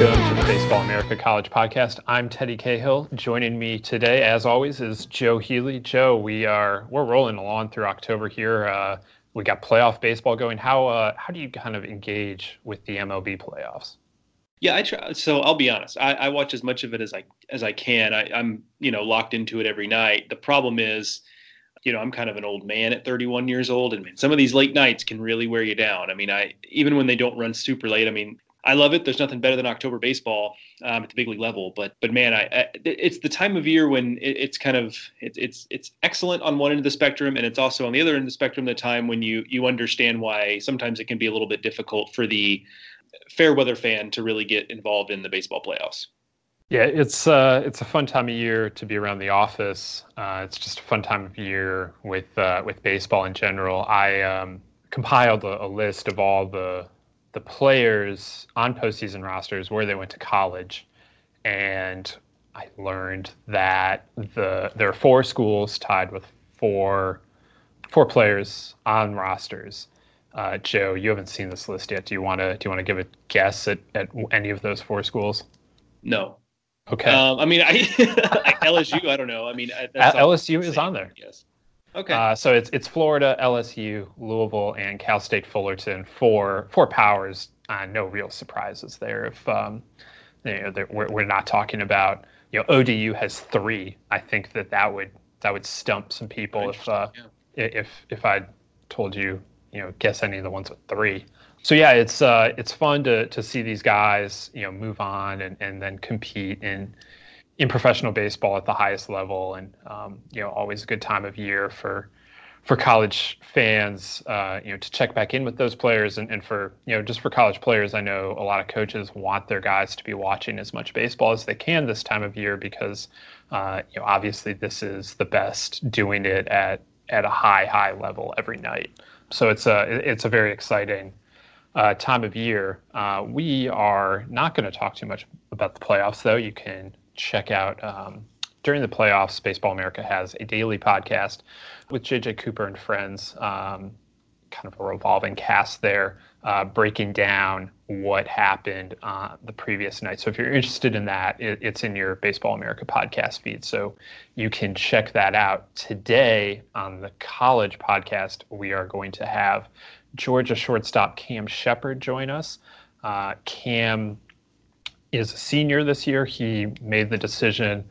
Welcome to the Baseball America College Podcast. I'm Teddy Cahill. Joining me today, as always, is Joe Healy. Joe, we are we're rolling along through October here. Uh, we got playoff baseball going. How uh, how do you kind of engage with the MLB playoffs? Yeah, I try. So I'll be honest. I, I watch as much of it as I as I can. I, I'm you know locked into it every night. The problem is, you know, I'm kind of an old man at 31 years old, and some of these late nights can really wear you down. I mean, I even when they don't run super late. I mean, I love it. There's nothing better than October baseball um, at the big league level. But but man, I, I it's the time of year when it, it's kind of it, it's it's excellent on one end of the spectrum, and it's also on the other end of the spectrum the time when you you understand why sometimes it can be a little bit difficult for the fair weather fan to really get involved in the baseball playoffs. Yeah, it's uh, it's a fun time of year to be around the office. Uh, it's just a fun time of year with uh, with baseball in general. I um, compiled a, a list of all the the players on postseason rosters where they went to college, and I learned that the there are four schools tied with four four players on rosters. Uh, Joe, you haven't seen this list yet. Do you want to do you want to give a guess at, at any of those four schools? No. Okay. Um, I mean, I LSU. I don't know. I mean, LSU is on there. Yes. Okay. Uh, so it's it's Florida, LSU, Louisville, and Cal State Fullerton. Four four powers. Uh, no real surprises there. If um, you know, we're we're not talking about you know ODU has three. I think that that would that would stump some people if uh, yeah. if if I told you you know guess any of the ones with three. So yeah, it's uh, it's fun to to see these guys you know move on and, and then compete in in professional baseball at the highest level, and um, you know, always a good time of year for for college fans, uh, you know, to check back in with those players, and, and for you know, just for college players, I know a lot of coaches want their guys to be watching as much baseball as they can this time of year because, uh, you know, obviously this is the best doing it at at a high high level every night. So it's a it's a very exciting uh, time of year. Uh, we are not going to talk too much about the playoffs, though. You can check out um, during the playoffs. Baseball America has a daily podcast with JJ Cooper and friends, um, kind of a revolving cast there, uh, breaking down what happened uh, the previous night. So if you're interested in that, it, it's in your Baseball America podcast feed. So you can check that out. Today on the college podcast, we are going to have Georgia shortstop Cam Shepherd join us. Uh, Cam is a senior this year. He made the decision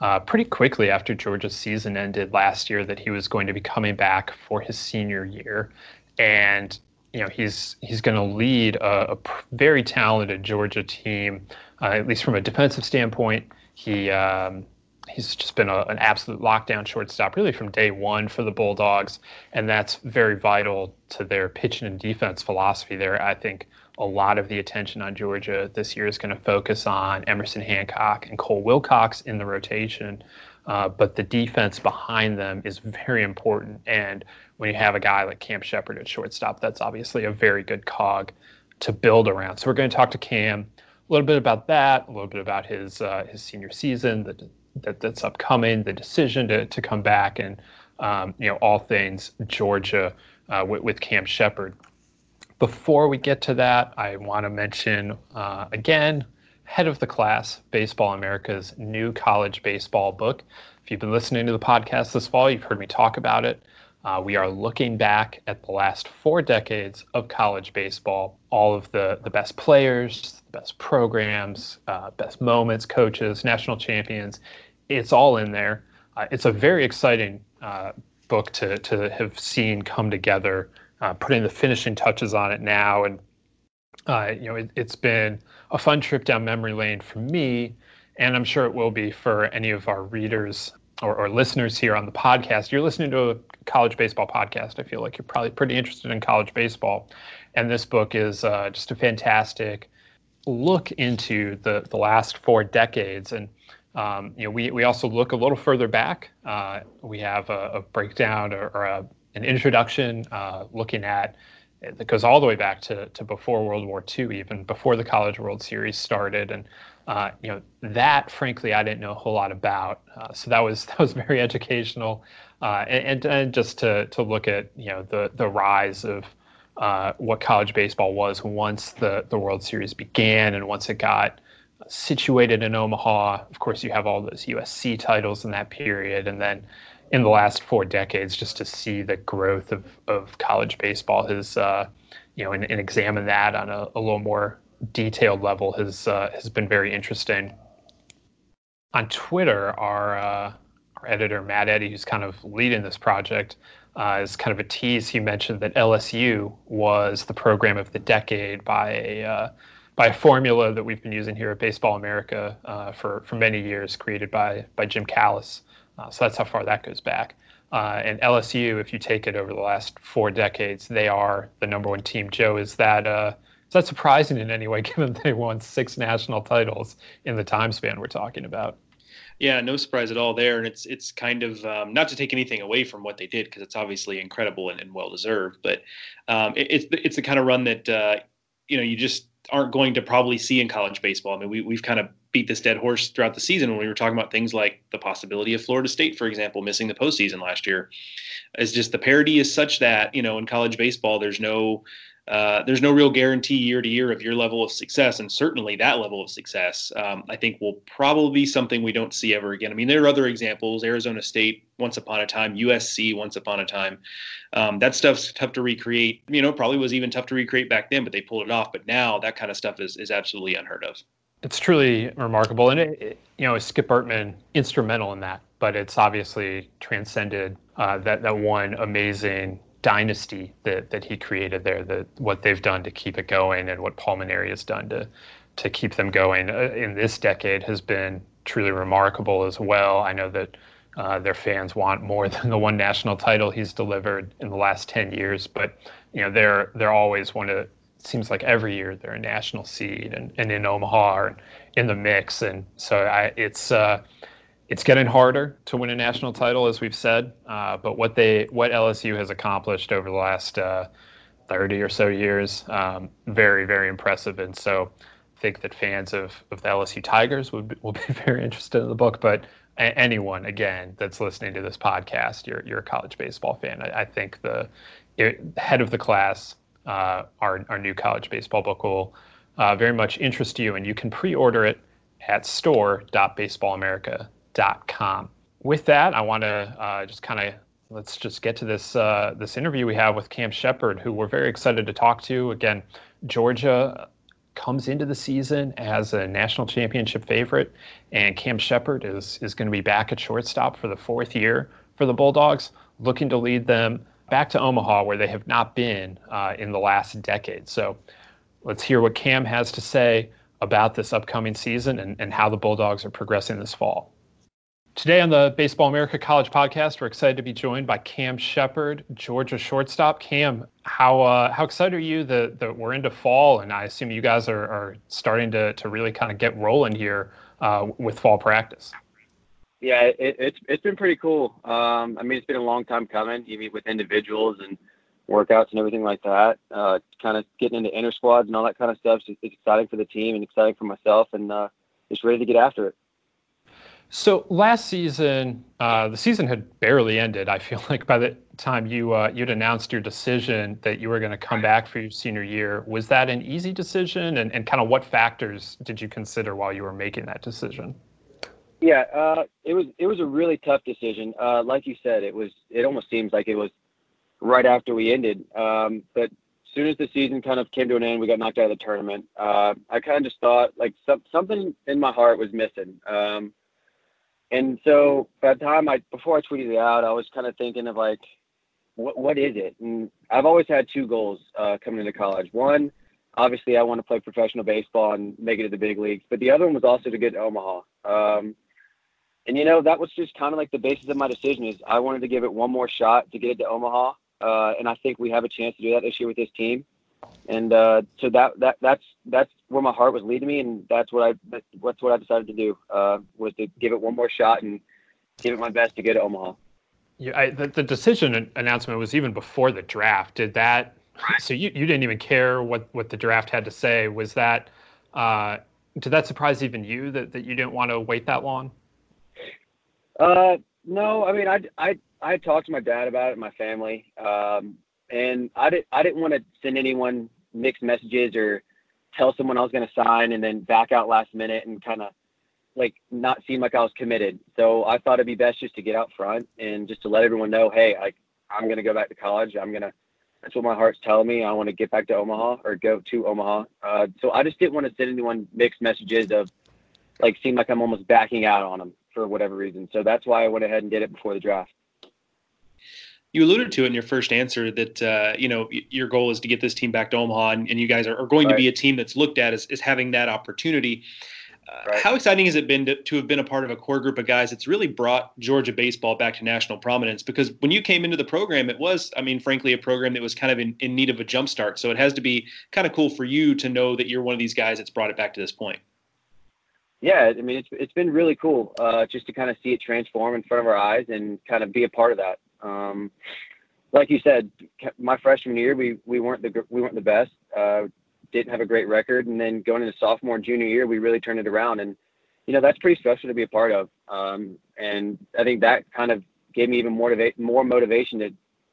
uh, pretty quickly after Georgia's season ended last year that he was going to be coming back for his senior year, and you know he's he's going to lead a, a, very talented Georgia team, uh, at least from a defensive standpoint. He um, he's just been a, an absolute lockdown shortstop really from day one for the Bulldogs, and that's very vital to their pitching and defense philosophy. There, I think a lot of the attention on Georgia this year is going to focus on Emerson Hancock and Cole Wilcox in the rotation. Uh, but the defense behind them is very important. And when you have a guy like Cam Shepherd at shortstop, that's obviously a very good cog to build around. So we're going to talk to Cam a little bit about that, a little bit about his uh, his senior season that, that that's upcoming, the decision to, to come back, and um, you know all things Georgia uh, with, with Cam Shepherd. Before we get to that, I want to mention uh, again, Head of the Class, Baseball America's new college baseball book. If you've been listening to the podcast this fall, you've heard me talk about it. Uh, we are looking back at the last four decades of college baseball, all of the, the best players, the best programs, uh, best moments, coaches, national champions. It's all in there. Uh, it's a very exciting uh, book to, to have seen come together uh, putting the finishing touches on it now. And, uh, you know, it, has been a fun trip down memory lane for me, and I'm sure it will be for any of our readers. or, or, listeners here on the podcast, you're listening to a college baseball podcast. I feel like you're probably pretty interested in college baseball, and this book is uh, just a fantastic look into the the last four decades. And um, you know, we we also look a little further back. Uh, we have a, a breakdown or, or a, an introduction uh, looking at that goes all the way back to, to before World War II, even before the College World Series started, and uh, you know that, frankly, I didn't know a whole lot about. Uh, so that was that was very educational, uh, and, and just to to look at you know the the rise of uh, what college baseball was once the the World Series began, and once it got situated in Omaha. Of course, you have all those USC titles in that period, and then in the last four decades just to see the growth of, of college baseball has uh, you know and, and, examine that on a, a, little more detailed level has uh, has been very interesting. On Twitter, our uh, our editor Matt Eddy, who's kind of leading this project, uh, is kind of a tease. He mentioned that LSU was the program of the decade by a uh, by a formula that we've been using here at Baseball America uh, for for many years, created by by Jim Callis. Uh, so that's how far that goes back. Uh, and LSU, if you take it over the last four decades, they are the number one team. Joe, is that uh, is that surprising in any way, given they won six national titles in the time span we're talking about? Yeah, no surprise at all there, and it's it's kind of um, not to take anything away from what they did because it's obviously incredible and, and well deserved, but um, it, it's it's the kind of run that uh, you know you just aren't going to probably see in college baseball. I mean, we we've kind of beat this dead horse throughout the season when we were talking about things like the possibility of Florida State, for example, missing the postseason last year. Is just the parity is such that you know in college baseball there's no uh, there's no real guarantee year to year of your level of success, and certainly that level of success, um, I think, will probably be something we don't see ever again. I mean, there are other examples: Arizona State, once upon a time, USC, once upon a time. Um, that stuff's tough to recreate. You know, probably was even tough to recreate back then, but they pulled it off. But now, that kind of stuff is is absolutely unheard of. It's truly remarkable, and it, it, you know, Skip Bertman instrumental in that, but it's obviously transcended uh, that that one amazing dynasty that that he created there. That what they've done to keep it going, and what Paul Mainieri has done to to keep them going uh, in this decade has been truly remarkable as well. I know that uh, their fans want more than the one national title he's delivered in the last ten years, but you know they're they're always one of seems like every year they're a national seed and, and in Omaha or in the mix. And so I, it's uh, it's getting harder to win a national title, as we've said. Uh, but what they what LSU has accomplished over the last uh, 30 or so years, um, very very impressive. And so I think that fans of, of the LSU Tigers would will be very interested in the book. But anyone again that's listening to this podcast, you're you're a college baseball fan. I, I think the head of the class uh, our, our new college baseball book will uh, very much interest you, and you can pre-order it at store.baseballamerica.com. With that, I want to uh, just kind of let's just get to this uh, this interview we have with Cam Shepherd, who we're very excited to talk to. Again, Georgia comes into the season as a national championship favorite, and Cam Shepherd is is going to be back at shortstop for the fourth year for the Bulldogs, looking to lead them back to Omaha, where they have not been uh, in the last decade. So let's hear what Cam has to say about this upcoming season and, and how the Bulldogs are progressing this fall. Today on the Baseball America College podcast, we're excited to be joined by Cam Shepherd, Georgia shortstop. Cam, how uh, how excited are you that, that we're into fall, and I assume you guys are, are starting to, to really kind of get rolling here uh, with fall practice? Yeah, it, it's it's been pretty cool. Um, I mean, it's been a long time coming. You meet with individuals and workouts and everything like that. Uh, kind of getting into inter squads and all that kind of stuff. it's exciting for the team and exciting for myself, and uh, just ready to get after it. So last season, uh, the season had barely ended. I feel like by the time you uh, you'd announced your decision that you were going to come back for your senior year, was that an easy decision? And, and kind of what factors did you consider while you were making that decision? Yeah, uh, it was it was a really tough decision. Uh, like you said, it was it almost seems like it was right after we ended. Um, but as soon as the season kind of came to an end, we got knocked out of the tournament. Uh, I kind of just thought like some, something in my heart was missing. Um, and so by the time I before I tweeted it out, I was kind of thinking of like, what what is it? And I've always had two goals uh, coming into college. One, obviously, I want to play professional baseball and make it to the big leagues. But the other one was also to get to Omaha. Um, and you know that was just kind of like the basis of my decision is I wanted to give it one more shot to get it to Omaha, uh, and I think we have a chance to do that this year with this team. And uh, so that that that's that's where my heart was leading me, and that's what I that's what I decided to do uh, was to give it one more shot and give it my best to get to Omaha. Yeah, I, the, the decision announcement was even before the draft. Did that? So you, you didn't even care what, what the draft had to say. Was that? Uh, did that surprise even you that, that you didn't want to wait that long? Uh, no, I mean, I, I, I talked to my dad about it, my family, um, and I didn't, I didn't want to send anyone mixed messages or tell someone I was going to sign and then back out last minute and kind of like not seem like I was committed. So I thought it'd be best just to get out front and just to let everyone know, hey, I, I'm going to go back to college. I'm going to, that's what my heart's telling me. I want to get back to Omaha or go to Omaha. Uh, so I just didn't want to send anyone mixed messages of like seem like I'm almost backing out on them for whatever reason. So that's why I went ahead and did it before the draft. You alluded to it in your first answer that uh, you know your goal is to get this team back to Omaha, and, and you guys are, are going right. to be a team that's looked at as, as having that opportunity. Right. How exciting has it been to, to, have been a part of a core group of guys that's really brought Georgia baseball back to national prominence? Because when you came into the program, it was, I mean, frankly, a program that was kind of in, in need of a jumpstart. So it has to be kind of cool for you to know that you're one of these guys that's brought it back to this point. Yeah, I mean, it's it's been really cool uh, just to kind of see it transform in front of our eyes and kind of be a part of that. Um, like you said, my freshman year, we we weren't the we weren't the best. Uh, didn't have a great record, and then going into sophomore and junior year, we really turned it around, and you know that's pretty special to be a part of. Um, and I think that kind of gave me even more motiva- more motivation to,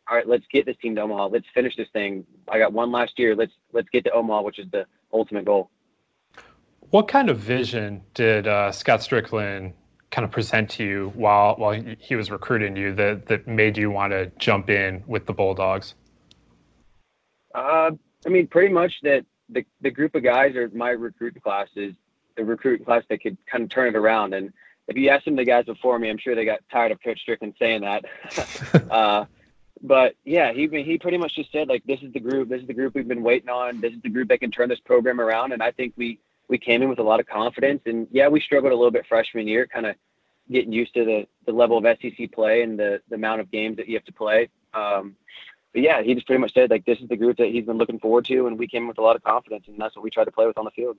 all right, let's get this team to Omaha. Let's finish this thing. I got one last year. Let's let's get to Omaha, which is the ultimate goal. What kind of vision did uh, Scott Stricklin kind of present to you while while he was recruiting you that that made you want to jump in with the Bulldogs? Uh, I mean, pretty much that the the group of guys or my recruiting class is the recruiting class that could kind of turn it around. And if you ask of the guys before me, I'm sure they got tired of Coach Stricklin saying that. uh, but yeah, he he pretty much just said like, this is the group, this is the group we've been waiting on, this is the group that can turn this program around. And I think we we came in with a lot of confidence. And yeah, we struggled a little bit freshman year, kind of getting used to the the level of SEC play and the the amount of games that you have to play. Um, but yeah, he just pretty much said like this is the group that he's been looking forward to, and we came in with a lot of confidence, and that's what we tried to play with on the field.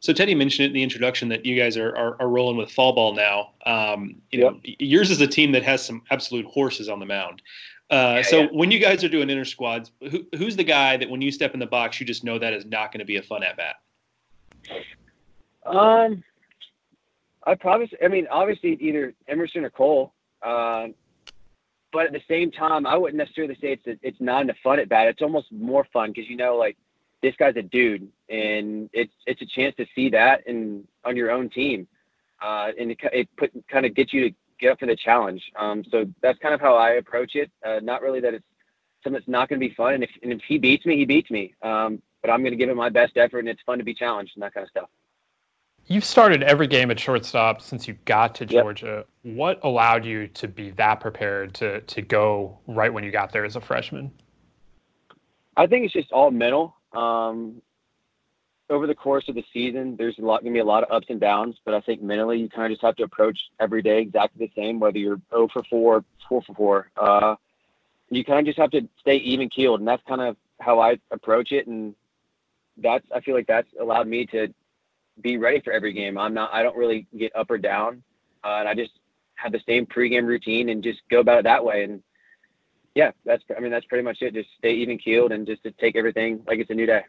So Teddy mentioned it in the introduction that you guys are are, are rolling with fall ball now. Um, you yep. know, yours is a team that has some absolute horses on the mound. Uh, yeah, so yeah. when you guys are doing inter squads, who, who's the guy that when you step in the box, you just know that is not going to be a fun at bat? Um, I probably, I mean, obviously either Emerson or Cole. Uh, but at the same time, I wouldn't necessarily say it's a, it's not a fun at bat. It's almost more fun because you know, like this guy's a dude, and it's it's a chance to see that in on your own team, uh, and it, it put kind of gets you to get up for the challenge. Um, so that's kind of how I approach it. Uh, not really that it's something that's not going to be fun, and if and if he beats me, he beats me. Um, but I'm going to give it my best effort, and it's fun to be challenged and that kind of stuff. You've started every game at shortstop since you got to Georgia. Yep. What allowed you to be that prepared to to go right when you got there as a freshman? I think it's just all mental. Um, over the course of the season, there's a lot gonna be a lot of ups and downs, but I think mentally you kind of just have to approach every day exactly the same, whether you're 0 for 4, 4 for 4. Uh, you kind of just have to stay even keeled, and that's kind of how I approach it. And that's I feel like that's allowed me to be ready for every game. I'm not. I don't really get up or down, uh, and I just have the same pregame routine and just go about it that way. And yeah, that's. I mean, that's pretty much it. Just stay even keeled and just to take everything like it's a new day.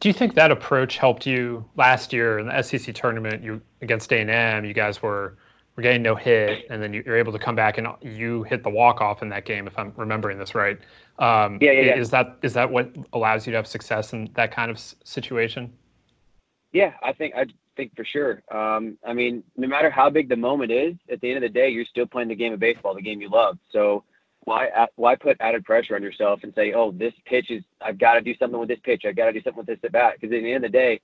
Do you think that approach helped you last year in the SEC tournament? You against A and M, you guys were were getting no hit, and then you, are able to come back and you hit the walk off in that game, if I'm remembering this right. Um, yeah, yeah, yeah. Is that is that what allows you to have success in that kind of situation? Yeah, I think I think for sure. Um, I mean, no matter how big the moment is, at the end of the day, you're still playing the game of baseball, the game you love. So why why put added pressure on yourself and say, oh, this pitch is I've got to do something with this pitch, I've got to do something with this at bat? Because at the end of the day,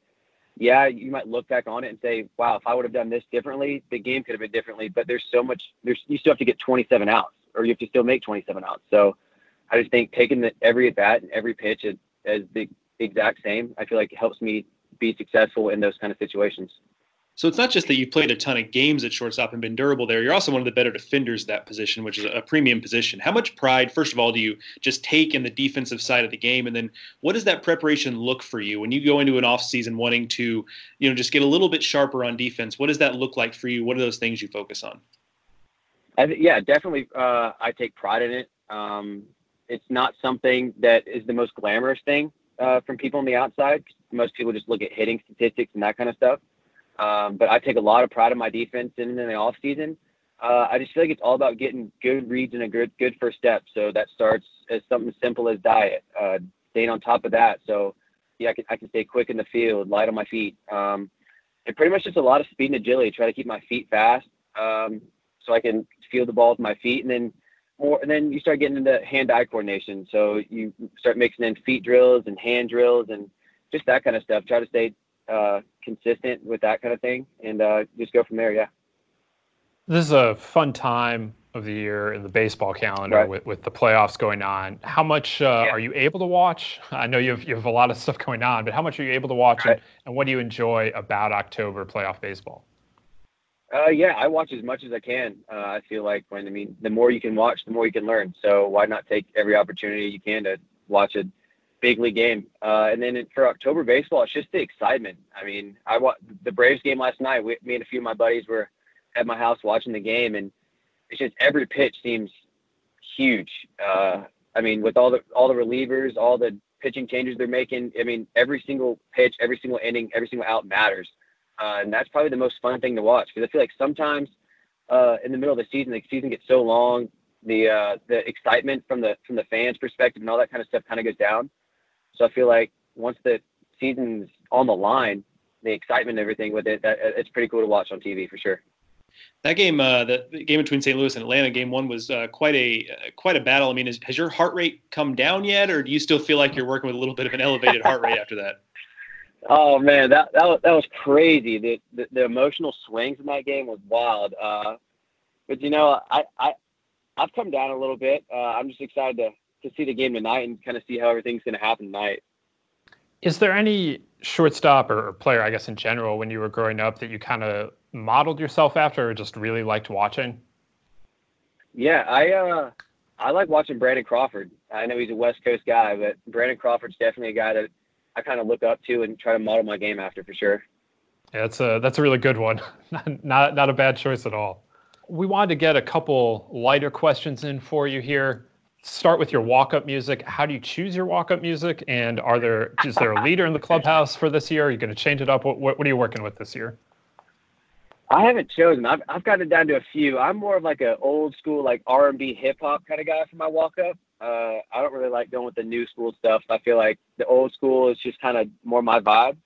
yeah, you might look back on it and say, wow, if I would have done this differently, the game could have been differently. But there's so much. There's you still have to get 27 outs, or you have to still make 27 outs. So I just think taking the, every at bat and every pitch as, as the exact same, I feel like it helps me be successful in those kind of situations. So it's not just that you've played a ton of games at shortstop and been durable there. You're also one of the better defenders of that position, which is a premium position. How much pride, first of all, do you just take in the defensive side of the game, and then what does that preparation look for you when you go into an off season wanting to, you know, just get a little bit sharper on defense? What does that look like for you? What are those things you focus on? Th- yeah, definitely. Uh, I take pride in it. Um, it's not something that is the most glamorous thing uh, from people on the outside. Most people just look at hitting statistics and that kind of stuff. Um, but I take a lot of pride in my defense in, in the off season. Uh, I just feel like it's all about getting good reads and a good good first step. So that starts as something simple as diet, uh, staying on top of that. So yeah, I can, I can stay quick in the field, light on my feet. Um, and pretty much just a lot of speed and agility. Try to keep my feet fast um, so I can feel the ball with my feet, and then more. And then you start getting into hand-eye coordination. So you start mixing in feet drills and hand drills and just that kind of stuff. Try to stay uh, consistent with that kind of thing, and uh, just go from there. Yeah. This is a fun time of the year in the baseball calendar right. with, with the playoffs going on. How much uh, yeah. are you able to watch? I know you have, you have a lot of stuff going on, but how much are you able to watch, right. and, and, what do you enjoy about October playoff baseball? Uh, yeah, I watch as much as I can. Uh, I feel like when I mean, the more you can watch, the more you can learn. So why not take every opportunity you can to watch a big league game. Uh, and then for October baseball, it's just the excitement. I mean, I wa- the Braves game last night. We, me and a few of my buddies were at my house watching the game, and it's just every pitch seems huge. Uh, I mean, with all the all the relievers, all the pitching changes they're making. I mean, every single pitch, every single inning, every single out matters, uh, and that's probably the most fun thing to watch because I feel like sometimes uh, in the middle of the season, the season gets so long, the uh, the excitement from the from the fans' perspective and all that kind of stuff kind of goes down. So I feel like once the season's on the line, the excitement and everything with it, that, it's pretty cool to watch on TV for sure. That game, uh, the, the, game between St. Louis and Atlanta, game one was uh, quite a uh, quite a battle. I mean, is, has your heart rate come down yet, or do you still feel like you're working with a little bit of an elevated heart rate after that? Oh man, that that was, that was crazy. The, the, the emotional swings in that game was wild. Uh, but you know, I I I've come down a little bit. Uh, I'm just excited to to see the game tonight and kind of see how everything's going to happen tonight. Is there any shortstop or player, I guess, in general, when you were growing up, that you kind of modeled yourself after, or just really liked watching? Yeah, I uh, I like watching Brandon Crawford. I know he's a West Coast guy, but Brandon Crawford's definitely a guy that I kind of look up to and try to model my game after for sure. Yeah, that's a that's a really good one. not not a bad choice at all. We wanted to get a couple lighter questions in for you here start with your walk-up music. How do you choose your walk-up music? And are there is there a leader in the clubhouse for this year? Are you going to change it up? What, what, what are you working with this year? I haven't chosen. I've I've got it down to a few. I'm more of like an old school like R&B hip hop kind of guy for my walk-up. Uh, I don't really like going with the new school stuff. I feel like the old school is just kind of more my vibe.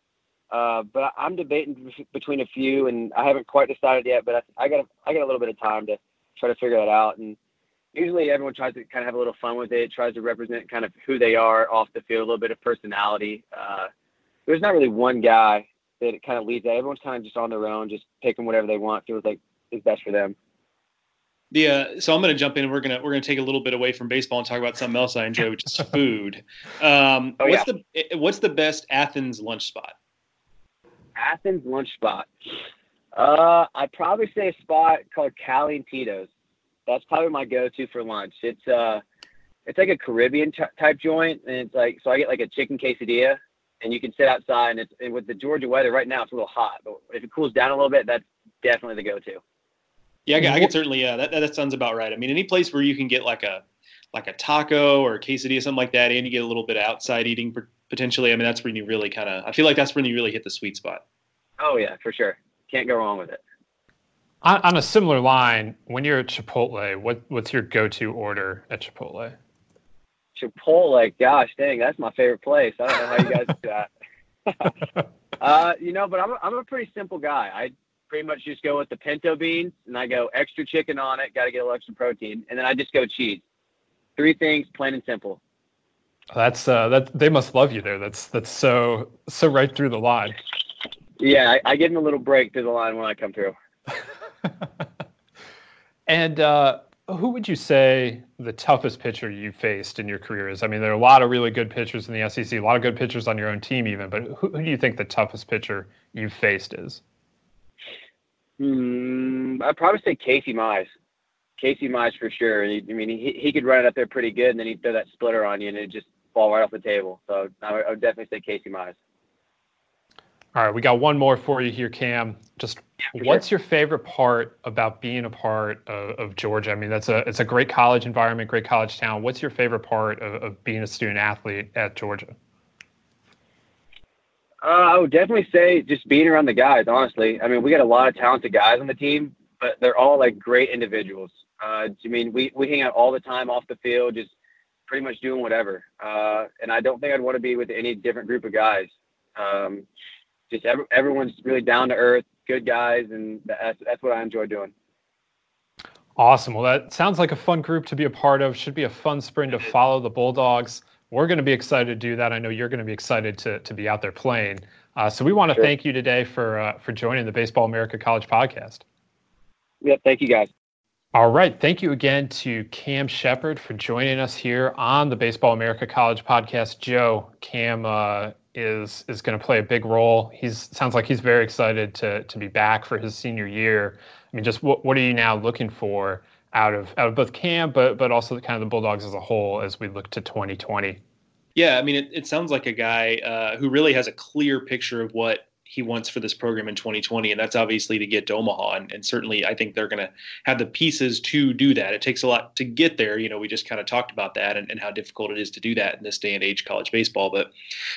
Uh, but I'm debating between a few, and I haven't quite decided yet. But I, I got a, I got a little bit of time to try to figure that out. And usually everyone tries to kind of have a little fun with it, tries to represent kind of who they are off the field, a little bit of personality. Uh, there's not really one guy that kind of leads that. Everyone's kind of just on their own, just picking whatever they want, feels like is best for them. The uh, so I'm going to jump in. And we're gonna we're gonna take a little bit away from baseball and talk about something else I enjoy, which is food. Um, oh, what's yeah. the eh, what's the best Athens lunch spot? Athens lunch spot. Uh, I'd probably say a spot called Cali and Tito's that's probably my go-to for lunch. It's uh, it's like a Caribbean t- type joint, and it's like so I get like a chicken quesadilla, and you can sit outside, and it's and with the Georgia weather right now, it's a little hot, but if it cools down a little bit, that's definitely the go-to. Yeah, I, I can certainly. Uh, that that sounds about right. I mean, any place where you can get like a like a taco or a quesadilla, something like that, and you get a little bit of outside eating potentially. I mean, that's when you really kind of. I feel like that's when you really hit the sweet spot. Oh yeah, for sure. Can't go wrong with it. On, on a similar line, when you're at Chipotle, what what's your go-to order at Chipotle? Chipotle, gosh dang, that's my favorite place. I don't know how you guys do that. uh, you know, but I'm a, I'm a pretty simple guy. I pretty much just go with the pinto beans, and I go extra chicken on it. Got to get a little extra protein, and then I just go cheese. Three things, plain and simple. That's uh, that they must love you there. That's that's so so right through the line. Yeah, I, I give them a little break through the line when I come through. and uh, who would you say the toughest pitcher you faced in your career is? I mean, there are a lot of really good pitchers in the SEC, a lot of good pitchers on your own team, even. But who, who do you think the toughest pitcher you've faced is? Hmm, I'd probably say Casey Mize. Casey Mize for sure. I mean, he, he could run it up there pretty good, and then he'd throw that splitter on you, and it'd just fall right off the table. So I would, I would definitely say Casey Mize. All right, we got one more for you here, Cam. Just yeah, what's sure. your favorite part about being a part of, of, Georgia? I mean, that's a it's a great college environment, great college town. What's your favorite part of, of being a student athlete at Georgia? Uh, I would definitely say just being around the guys. Honestly, I mean, we got a lot of talented guys on the team, but they're all like great individuals. Uh, I mean, we we hang out all the time off the field, just pretty much doing whatever. Uh, and I don't think I'd want to be with any different group of guys. Um, just every, everyone's really down to earth, good guys, and that's that's what I enjoy doing. Awesome. Well, that sounds like a fun group to be a part of. Should be a fun spring to follow the Bulldogs. We're going to be excited to do that. I know you're going to be excited to to be out there playing. Uh, so we want to sure. thank you today for uh, for joining the Baseball America College podcast. Yeah, thank you guys. All right. Thank you again to Cam Shepherd for joining us here on the Baseball America College podcast. Joe, Cam uh, is is going to play a big role. He's sounds like he's very excited to to be back for his senior year. I mean, just what what are you now looking for out of out of both Cam, but but also kind of the Bulldogs as a whole as we look to 2020? Yeah, I mean, it, it sounds like a guy uh, who really has a clear picture of what he wants for this program in 2020, and that's obviously to get to Omaha. And, and certainly, I think they're going to have the pieces to do that. It takes a lot to get there. You know, we just kind of talked about that and, and how difficult it is to do that in this day and age, college baseball. But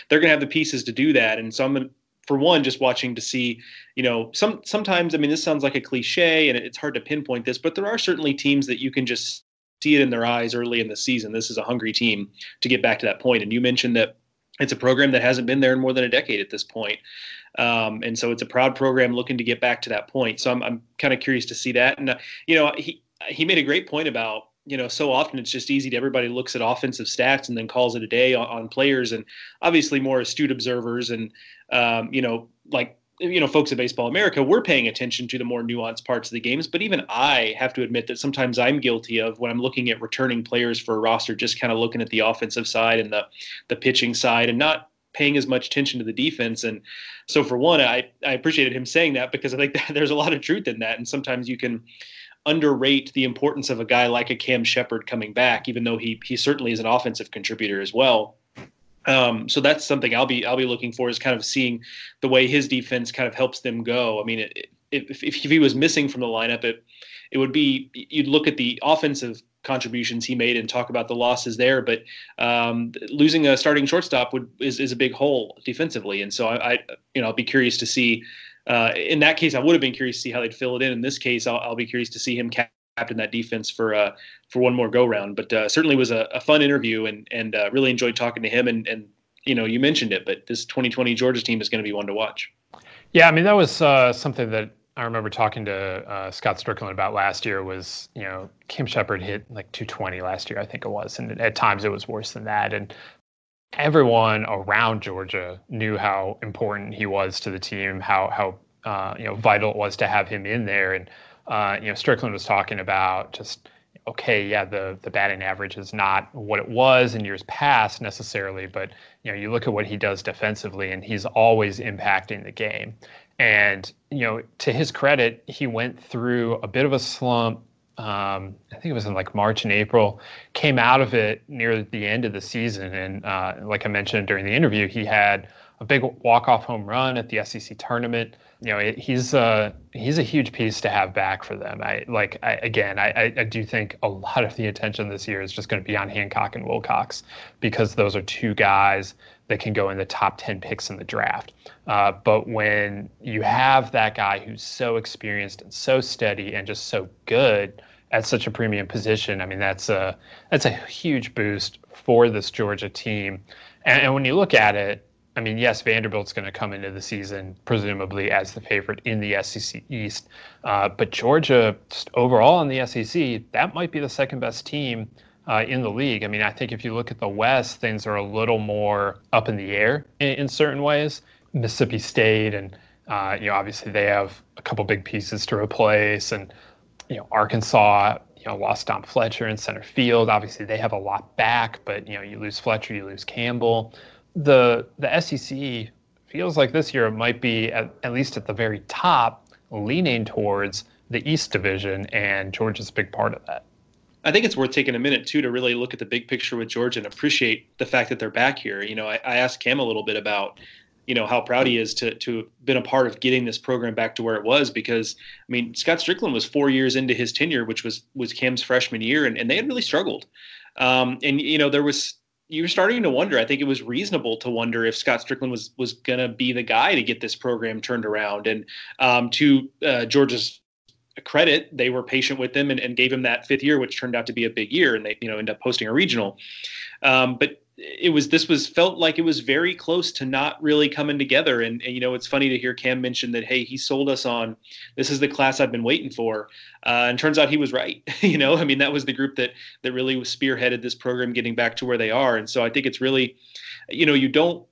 they're going to have the pieces to do that. And so I'm for one, just watching to see, you know, some sometimes I mean, this sounds like a cliche, and it's hard to pinpoint this, but there are certainly teams that you can just see it in their eyes early in the season. This is a hungry team to get back to that point. And you mentioned that it's a program that hasn't been there in more than a decade at this point. Um, and so it's a proud program looking to get back to that point. So I'm, I'm kind of curious to see that. And, uh, you know, he, he made a great point about, you know, so often it's just easy to everybody looks at offensive stats and then calls it a day on, on players and obviously more astute observers and, um, you know, like, you know, folks at Baseball America, we're paying attention to the more nuanced parts of the games. But even I have to admit that sometimes I'm guilty of when I'm looking at returning players for a roster, just kind of looking at the offensive side and the the pitching side and not paying as much attention to the defense. And so, for one, I, I appreciated him saying that because I think that there's a lot of truth in that. And sometimes you can underrate the importance of a guy like a Cam Shepherd coming back, even though he he certainly is an offensive contributor as well. Um, so that's something I'll be I'll be looking for is kind of seeing the way his defense kind of helps them go. I mean, it, if, if he was missing from the lineup, it it would be you'd look at the offensive contributions he made and talk about the losses there. But um, losing a starting shortstop would is, is a big hole defensively, and so I, I you know I'll be curious to see. Uh, in that case, I would have been curious to see how they'd fill it in. In this case, I'll, I'll be curious to see him captain that defense for uh, for one more go round. But uh, certainly was a, a, fun interview, and and uh, really enjoyed talking to him. And and you know you mentioned it, but this 2020 Georgia team is going to be one to watch. Yeah, I mean that was uh, something that I remember talking to uh, Scott Stricklin about last year was, you know, Cam Shepherd hit like 220 last year, I think it was. And at times it was worse than that. And everyone around Georgia knew how important he was to the team, how, how uh, you know, vital it was to have him in there. And, uh, you know, Stricklin was talking about just, okay, yeah, the, the batting average is not what it was in years past necessarily, but, you know, you look at what he does defensively and he's always impacting the game. And you know, to his credit, he went through a bit of a slump. Um, I think it was in like March and April. Came out of it near the end of the season, and uh, like I mentioned during the interview, he had a big walk-off home run at the SEC tournament. You know, it, he's a he's a huge piece to have back for them. I like I, again, I, I do think a lot of the attention this year is just going to be on Hancock and Wilcox because those are two guys that can go in the top 10 picks in the draft. Uh, but when you have that guy who's so experienced and so steady and just so good at such a premium position, I mean, that's a, that's a huge boost for this Georgia team. And, and when you look at it, I mean, yes, Vanderbilt's going to come into the season presumably as the favorite in the SEC East, uh, but Georgia, just overall in the SEC, that might be the second best team uh, in the league. I mean, I think if you look at the West, things are a little more up in the air in, in certain ways. Mississippi State, and uh, you know, obviously they have a couple big pieces to replace, and you know, Arkansas, you know, lost Dom Fletcher in center field. Obviously, they have a lot back, but you know, you lose Fletcher, you lose Campbell. The the SEC feels like this year might be at, at least at the very top leaning towards the East Division, and Georgia's a big part of that. I think it's worth taking a minute too to really look at the big picture with Georgia and appreciate the fact that they're back here. You know, I, I asked Cam a little bit about you know how proud he is to to have been a part of getting this program back to where it was because I mean Scott Stricklin was four years into his tenure, which was was Cam's freshman year, and, and they had really struggled. Um, and you know there was you were starting to wonder. I think it was reasonable to wonder if Scott Stricklin was was going to be the guy to get this program turned around. And um, to uh, Georgia's credit, they were patient with him and, and, gave him that fifth year, which turned out to be a big year, and they you know end up hosting a regional. Um, but it was this was felt like it was very close to not really coming together. And, and, you know it's funny to hear cam mention that hey he sold us on this is the class i've been waiting for. Uh, and turns out he was right you know i mean that was the group that that really spearheaded this program getting back to where they are. And so i think it's really you know you don't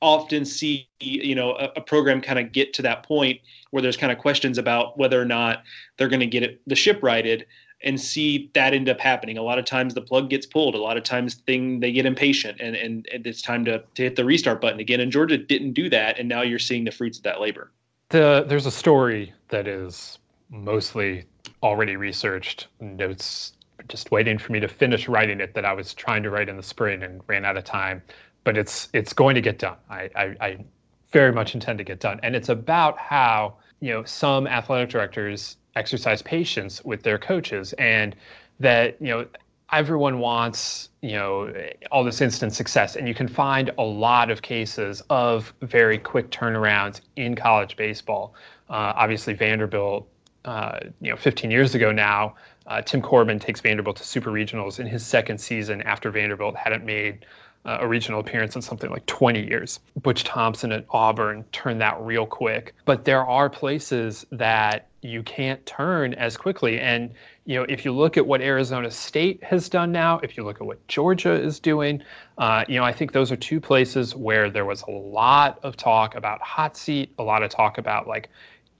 often see you know a, a program kind of get to that point where there's kind of questions about whether or not they're going to get it, the ship righted and see that end up happening. A lot of times the plug gets pulled. A lot of times thing they get impatient and, and, it's time to, to hit the restart button again. And Georgia didn't do that. And now you're seeing the fruits of that labor. The, there's a story that is mostly already researched notes just waiting for me to finish writing it that I was trying to write in the spring and ran out of time. But it's it's going to get done. I, I, I very much intend to get done. And it's about how, you know, some athletic directors exercise patience with their coaches and that you know everyone wants you know all this instant success. And you can find a lot of cases of very quick turnarounds in college baseball. Uh, obviously vanderbilt uh, you know 15 years ago now uh, tim corbin takes vanderbilt to super regionals in his second season after vanderbilt hadn't made uh, a regional appearance in something like 20 years. Butch Thompson at Auburn turned that real quick. But there are places that you can't turn as quickly. And you know, if you look at what Arizona State has done now, if you look at what Georgia is doing, uh, you know, I think those are two places where there was a lot of talk about hot seat, a lot of talk about like,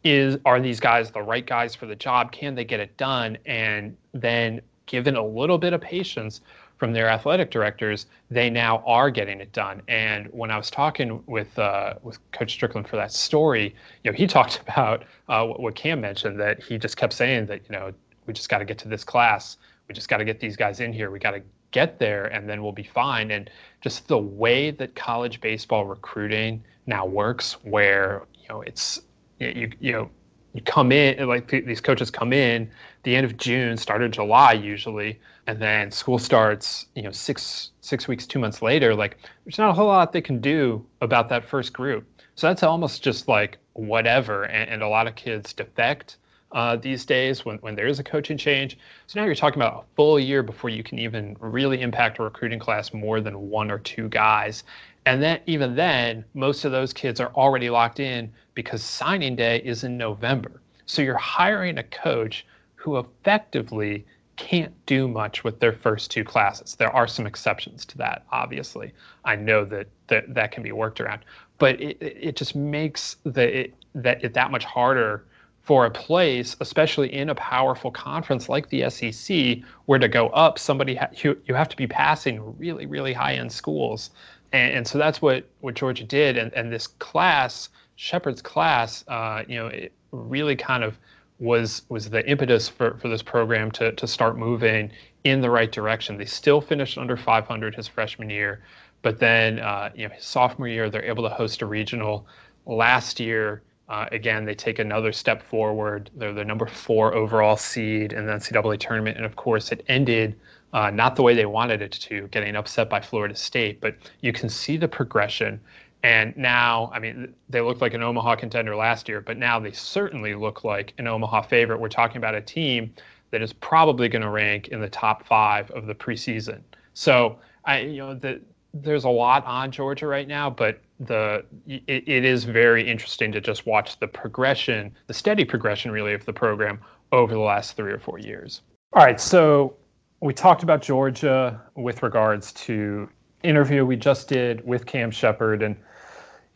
is are these guys the right guys for the job? Can they get it done? And then given a little bit of patience from their athletic directors, they now are getting it done. And when I was talking with uh, with Coach Stricklin for that story, you know, he talked about uh, what Cam mentioned that he just kept saying that you know we just got to get to this class, we just got to get these guys in here, we got to get there, and then we'll be fine. And just the way that college baseball recruiting now works, where you know it's you you know you come in like these coaches come in the end of June, started July usually, and then school starts, you know, six six weeks, two months later. Like, there's not a whole lot they can do about that first group. So that's almost just like whatever. And, and a lot of kids defect uh, these days when, when there is a coaching change. So now you're talking about a full year before you can even really impact a recruiting class more than one or two guys. And then even then, most of those kids are already locked in because signing day is in November. So you're hiring a coach who effectively can't do much with their first two classes. There are some exceptions to that, obviously. I know that that, that can be worked around, but it, it just makes the, it, that it that much harder for a place, especially in a powerful conference like the SEC, where to go up, somebody ha- you, you have to be passing really, really high end schools. And, and so that's what, what Georgia did. And, and this class, Shepherd's class, uh, you know, it really kind of was was the impetus for, for this program to, to start moving in the right direction. They still finished under 500 his freshman year, but then uh, you know his sophomore year they're able to host a regional. Last year, uh, again they take another step forward. They're the number four overall seed in the NCAA tournament, and of course it ended uh, not the way they wanted it to, getting upset by Florida State. But you can see the progression and now, I mean, they looked like an Omaha contender last year, but now they certainly look like an Omaha favorite. We're talking about a team that is probably going to rank in the top five of the preseason. So, I, you know, the, there's a lot on Georgia right now, but the it, it is very interesting to just watch the progression, the steady progression, really, of the program over the last three or four years. All right, so we talked about Georgia with regards to interview we just did with Cam Shepherd and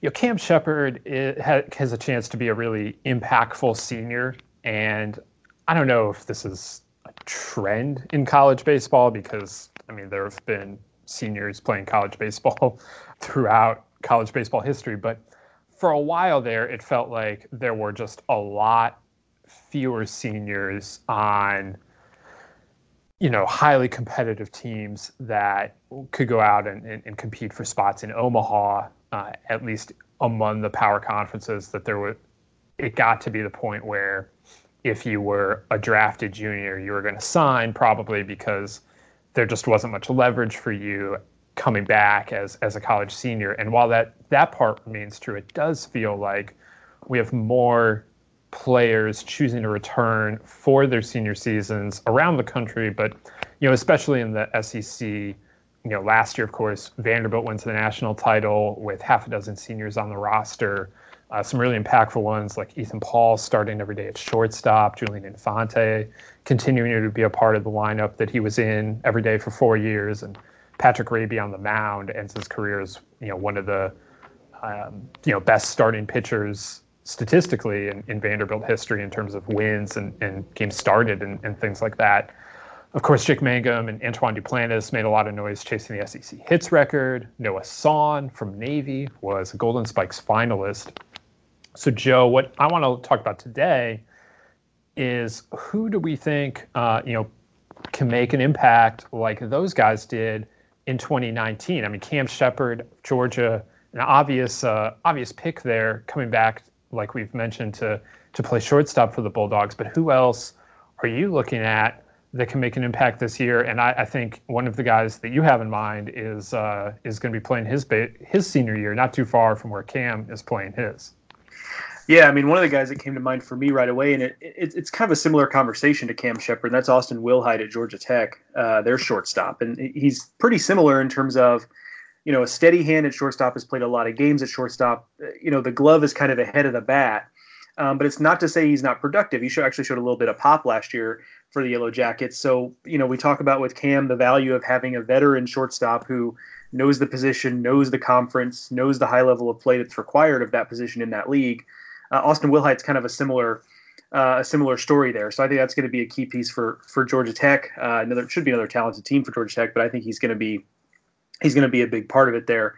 you know, Cam Shepherd has a chance to be a really impactful senior, and I don't know if this is a trend in college baseball because I mean there have been seniors playing college baseball throughout college baseball history, but for a while there, it felt like there were just a lot fewer seniors on you know highly competitive teams that could go out and, and, and compete for spots in Omaha, uh, at least among the power conferences. That there would it got to be the point where if you were a drafted junior, you were going to sign probably because there just wasn't much leverage for you coming back as as a college senior. And while that that part remains true, it does feel like we have more players choosing to return for their senior seasons around the country, but you know, especially in the SEC. You know, last year, of course, Vanderbilt wins the national title with half a dozen seniors on the roster. Uh, some really impactful ones like Ethan Paul starting every day at shortstop, Julian Infante continuing to be a part of the lineup that he was in every day for four years, and Patrick Raby on the mound ends his career as you know one of the um, you know best starting pitchers statistically in, in, Vanderbilt history in terms of wins and, and games started and, and things like that. Of course, Jake Mangum and Antoine Duplantis made a lot of noise chasing the SEC hits record. Noah Song from Navy was a Golden Spikes finalist. So, Joe, what I want to talk about today is who do we think uh, you know can make an impact like those guys did in 2019? I mean, Cam Shepherd, Georgia, an obvious uh, obvious pick there, coming back like we've mentioned, to to play shortstop for the Bulldogs. But who else are you looking at that can make an impact this year? And I, I think one of the guys that you have in mind is uh, is going to be playing his his senior year, not too far from where Cam is playing his. Yeah, I mean, one of the guys that came to mind for me right away, and it, it it's kind of a similar conversation to Cam Shepherd. That's Austin Wilhite at Georgia Tech, uh, their shortstop, and he's pretty similar in terms of you know, a steady hand at shortstop has played a lot of games at shortstop. Uh, you know, the glove is kind of ahead of the bat, um, but it's not to say he's not productive. He actually showed a little bit of pop last year for the Yellow Jackets. So, you know, we talk about with Cam the value of having a veteran shortstop who knows the position, knows the conference, knows the high level of play that's required of that position in that league. Uh, Austin Wilhite's kind of a similar. Uh, a similar story there, so I think that's going to be a key piece for for Georgia Tech. Uh, another should be another talented team for Georgia Tech, but I think he's going to be he's going to be a big part of it there.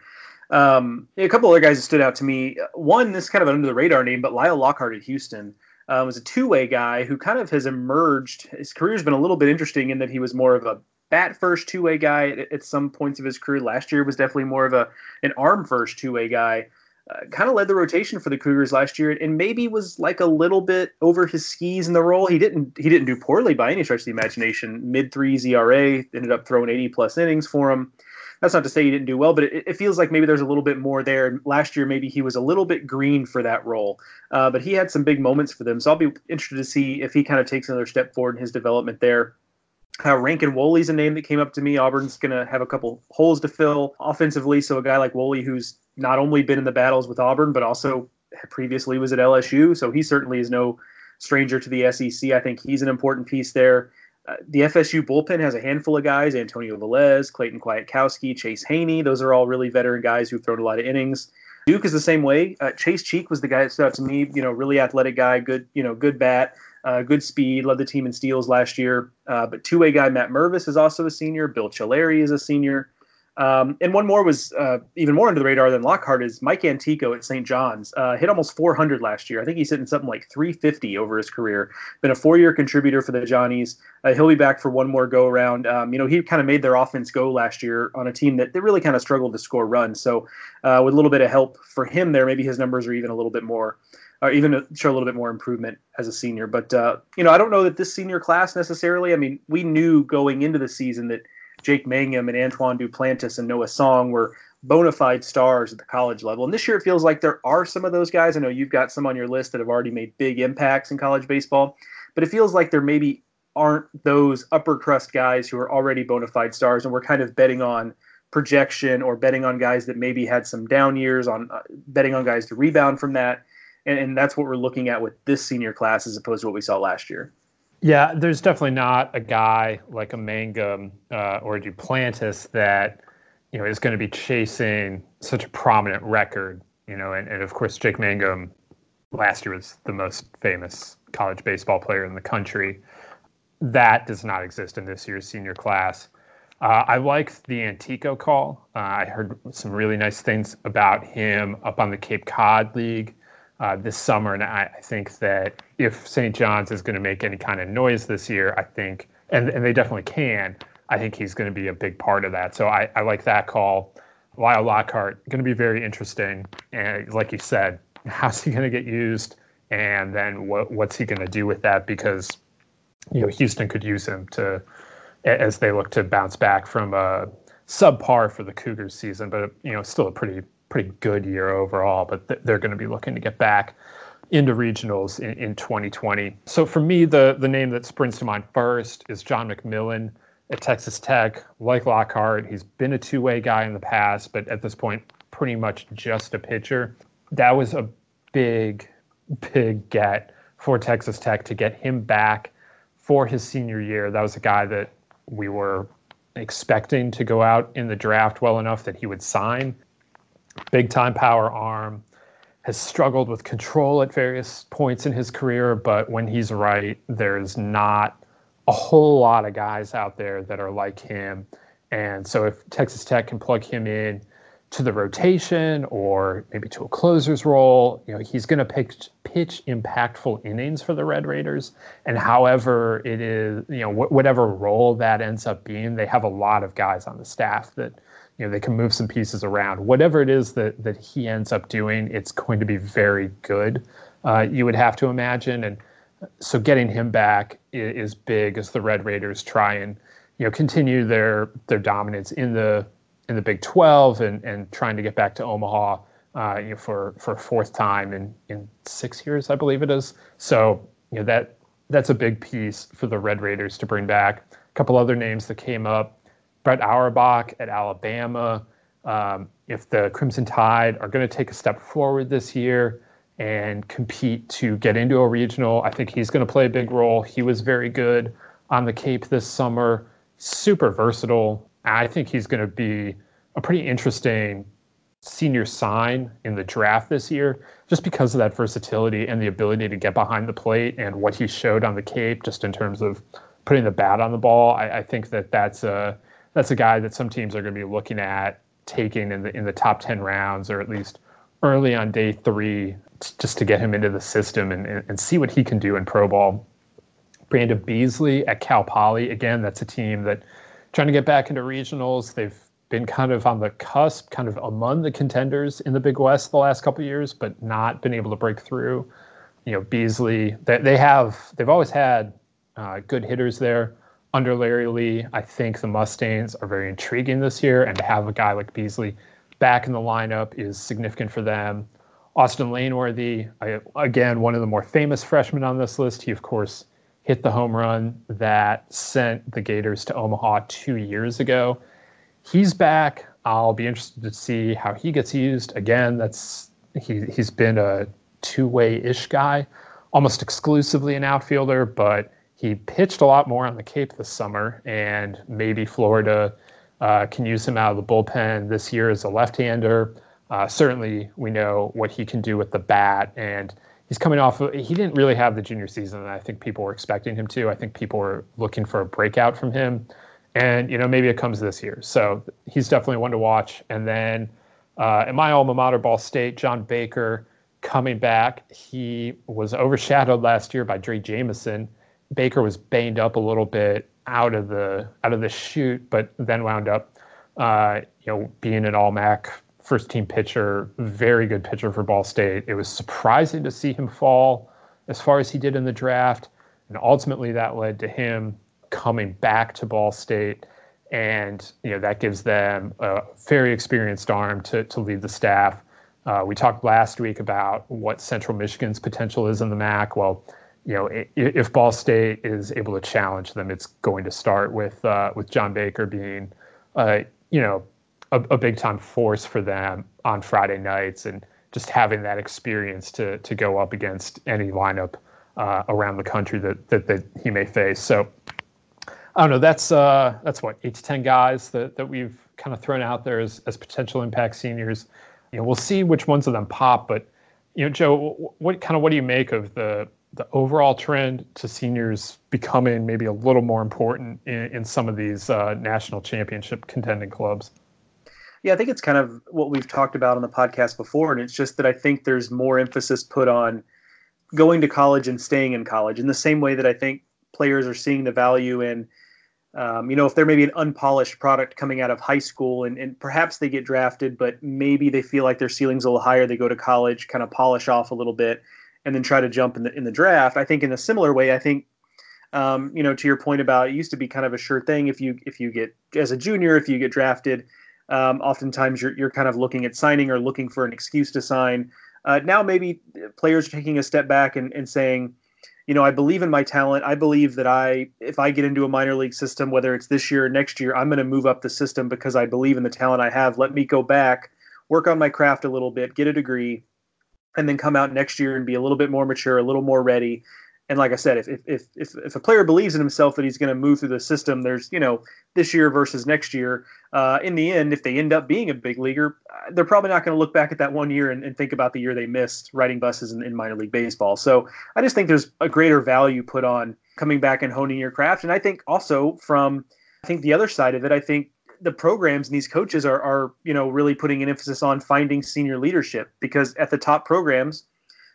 Um, a couple other guys that stood out to me. One, this kind of an under the radar name, but Lyle Lockhart at Houston uh, was a two way guy who kind of has emerged. His career has been a little bit interesting in that he was more of a bat first two way guy at, at, some points of his career. Last year was definitely more of a an arm first two way guy. Uh, kind of led the rotation for the Cougars last year, and maybe was like a little bit over his skis in the role. He didn't he didn't do poorly by any stretch of the imagination. Mid threes ERA, ended up throwing 80 plus innings for him that's not to say he didn't do well, but it, it, feels like maybe there's a little bit more there. Last year, maybe he was a little bit green for that role, uh, but he had some big moments for them. So I'll be interested to see if he kind of takes another step forward in his development there. Uh, Rankin Woley's a name that came up to me. Auburn's going to have a couple holes to fill offensively. So a guy like Woley, who's not only been in the battles with Auburn, but also previously was at LSU. So he certainly is no stranger to the SEC. I think he's an important piece there. Uh, the FSU bullpen has a handful of guys: Antonio Velez, Clayton Kwiatkowski, Chase Haney. Those are all really veteran guys who've thrown a lot of innings. Duke is the same way. Uh, Chase Cheek was the guy that stood out to me. You know, really athletic guy, good, you know, good bat, uh, good speed. Led the team in steals last year. Uh, but two-way guy Matt Mervis is also a senior. Bill Chilleri is a senior. Um, and one more was uh, even more under the radar than Lockhart is Mike Antico at St. John's. Uh, hit almost 400 last year. I think he's hitting something like 350 over his career. Been a four-year contributor for the Johnnies. Uh, he'll be back for one more go around. Um, you know, he kind of made their offense go last year on a team that they really kind of struggled to score runs. So uh, with a little bit of help for him there, maybe his numbers are even a little bit more. Or even show a little bit more improvement as a senior, but uh, you know I don't know that this senior class necessarily. I mean, we knew going into the season that Jake Mangum and Antoine Duplantis and Noah Song were bona fide stars at the college level. And this year it feels like there are some of those guys. I know you've got some on your list that have already made big impacts in college baseball, but it feels like there maybe aren't those upper crust guys who are already bona fide stars. And we're kind of betting on projection or betting on guys that maybe had some down years, on uh, betting on guys to rebound from that. And, and that's what we're looking at with this senior class as opposed to what we saw last year. Yeah, there's definitely not a guy like a Mangum uh, or Duplantis that you know is going to be chasing such a prominent record. You know, and, and of course Jake Mangum last year was the most famous college baseball player in the country. That does not exist in this year's senior class. Uh, I like the Antico call. Uh, I heard some really nice things about him up on the Cape Cod League. Uh, this summer. And I, I, think that if St. John's is going to make any kind of noise this year, I think, and, and they definitely can, I think he's going to be a big part of that. So I, I like that call. Lyle Lockhart, going to be very interesting. And like you said, how's he going to get used? And then what, what's he going to do with that? Because, you know, Houston could use him to, as they look to bounce back from a subpar for the Cougars season, but, you know, still a pretty pretty good year overall, but th- they're going to be looking to get back into regionals in, in 2020. So for me, the the name that springs to mind first is John McMillon at Texas Tech. Like Lockhart, he's been a two-way guy in the past, but at this point, pretty much just a pitcher. That was a big, big get for Texas Tech to get him back for his senior year. That was a guy that we were expecting to go out in the draft well enough that he would sign big time power arm, has struggled with control at various points in his career, but when he's right, there's not a whole lot of guys out there that are like him. And so if Texas Tech can plug him in to the rotation or maybe to a closer's role, you know, he's going to pitch, pitch impactful innings for the Red Raiders. And however it is, you know, wh- whatever role that ends up being, they have a lot of guys on the staff that – you know they can move some pieces around. Whatever it is that that he ends up doing, it's going to be very good. Uh, you would have to imagine, and so getting him back is, is, big as the Red Raiders try and you know continue their their dominance in the in the Big 12 and and trying to get back to Omaha. Uh, you know, for for a fourth time in in six years, I believe it is. So you know that that's a big piece for the Red Raiders to bring back. A couple other names that came up. Brett Auerbach at Alabama. Um, if the Crimson Tide are going to take a step forward this year and compete to get into a regional, I think he's going to play a big role. He was very good on the Cape this summer, super versatile. I think he's going to be a pretty interesting senior sign in the draft this year just because of that versatility and the ability to get behind the plate and what he showed on the Cape just in terms of putting the bat on the ball. I, I think that that's a that's a guy that some teams are going to be looking at taking in the in the top 10 rounds or at least early on day three just to get him into the system and, and, and see what he can do in pro ball. Brandon Beasley at Cal Poly, again, that's a team that trying to get back into regionals. They've been kind of on the cusp, kind of among the contenders in the Big West the last couple years, but not been able to break through. You know, Beasley, they, they have, they've always had uh, good hitters there under Larry Lee, I think the Mustangs are very intriguing this year, and to have a guy like Beasley back in the lineup is significant for them. Austin Langworthy, again, one of the more famous freshmen on this list. He, of course, hit the home run that sent the Gators to Omaha two years ago. He's back. I'll be interested to see how he gets used. Again, that's he, he's been a two-way ish guy, almost exclusively an outfielder, but he pitched a lot more on the Cape this summer, and maybe Florida uh, can use him out of the bullpen this year as a left-hander. Uh, certainly, we know what he can do with the bat, and he's coming off. he didn't really have the junior season, and I think people were expecting him to. I think people were looking for a breakout from him, and you know maybe it comes this year. So he's definitely one to watch. And then uh, in my alma mater, Ball State, John Baker coming back. He was overshadowed last year by Drey Jameson Baker was banged up a little bit out of the out of the shoot, but then wound up, uh, you know, being an All MAC first team pitcher, very good pitcher for Ball State. It was surprising to see him fall as far as he did in the draft, and ultimately that led to him coming back to Ball State, and you know that gives them a very experienced arm to to lead the staff. Uh, we talked last week about what Central Michigan's potential is in the MAC. Well you know, if Ball State is able to challenge them, it's going to start with uh, with John Baker being, uh, you know, a, a, big time force for them on Friday nights, and just having that experience to to go up against any lineup uh, around the country that, that that he may face. So, I don't know. That's uh, that's what eight to ten guys that that we've kind of thrown out there as as potential impact seniors. You know, we'll see which ones of them pop, but you know, Joe, what kind of what do you make of the the overall trend to seniors becoming maybe a little more important in, in some of these uh, national championship contending clubs? Yeah, I think it's kind of what we've talked about on the podcast before, and it's just that I think there's more emphasis put on going to college and staying in college in the same way that I think players are seeing the value in, um, you know, if there may be an unpolished product coming out of high school and, and perhaps they get drafted, but maybe they feel like their ceiling's a little higher, they go to college, kind of polish off a little bit, and then try to jump in the in the draft. I think in a similar way, I think um, you know, to your point about it used to be kind of a sure thing if you if you get as a junior, if you get drafted, um, oftentimes you're you're kind of looking at signing or looking for an excuse to sign. Uh, now maybe players are taking a step back and, and saying, you know, I believe in my talent. I believe that I, if I get into a minor league system, whether it's this year or next year, I'm going to move up the system because I believe in the talent I have. Let me go back, work on my craft a little bit, get a degree, and then come out next year and be a little bit more mature, a little more ready, and like I said, if if if if, a player believes in himself that he's going to move through the system, there's you know this year versus next year. Uh, in the end, if they end up being a big leaguer, uh, they're probably not going to look back at that one year and, and, think about the year they missed riding buses in, in minor league baseball. So I just think there's a greater value put on coming back and honing your craft. And I think also from I think the other side of it, I think the programs and these coaches are are you know really putting an emphasis on finding senior leadership because at the top programs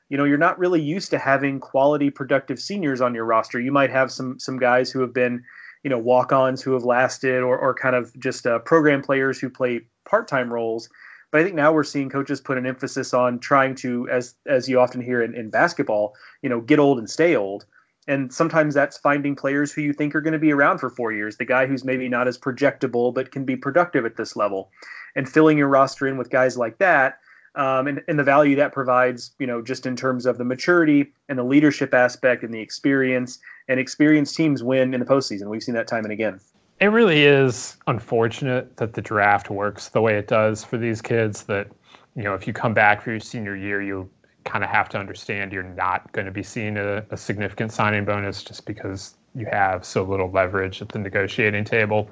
you know you're not really used to having quality productive seniors on your roster. You might have some some guys who have been you know walk-ons who have lasted or, or kind of just uh, program players who play part-time roles. But i think now we're seeing coaches put an emphasis on trying to as as you often hear in, in basketball you know get old and stay old and sometimes that's finding players who you think are going to be around for four years the guy who's maybe not as projectable but can be productive at this level and filling your roster in with guys like that um, and, and the value that provides, you know, just in terms of the maturity and the leadership aspect and the experience. And experienced teams win in the postseason. We've seen that time and again. It really is unfortunate that the draft works the way it does for these kids. That you know, if you come back for your senior year, you kind of have to understand you're not going to be seeing a, a significant signing bonus just because you have so little leverage at the negotiating table.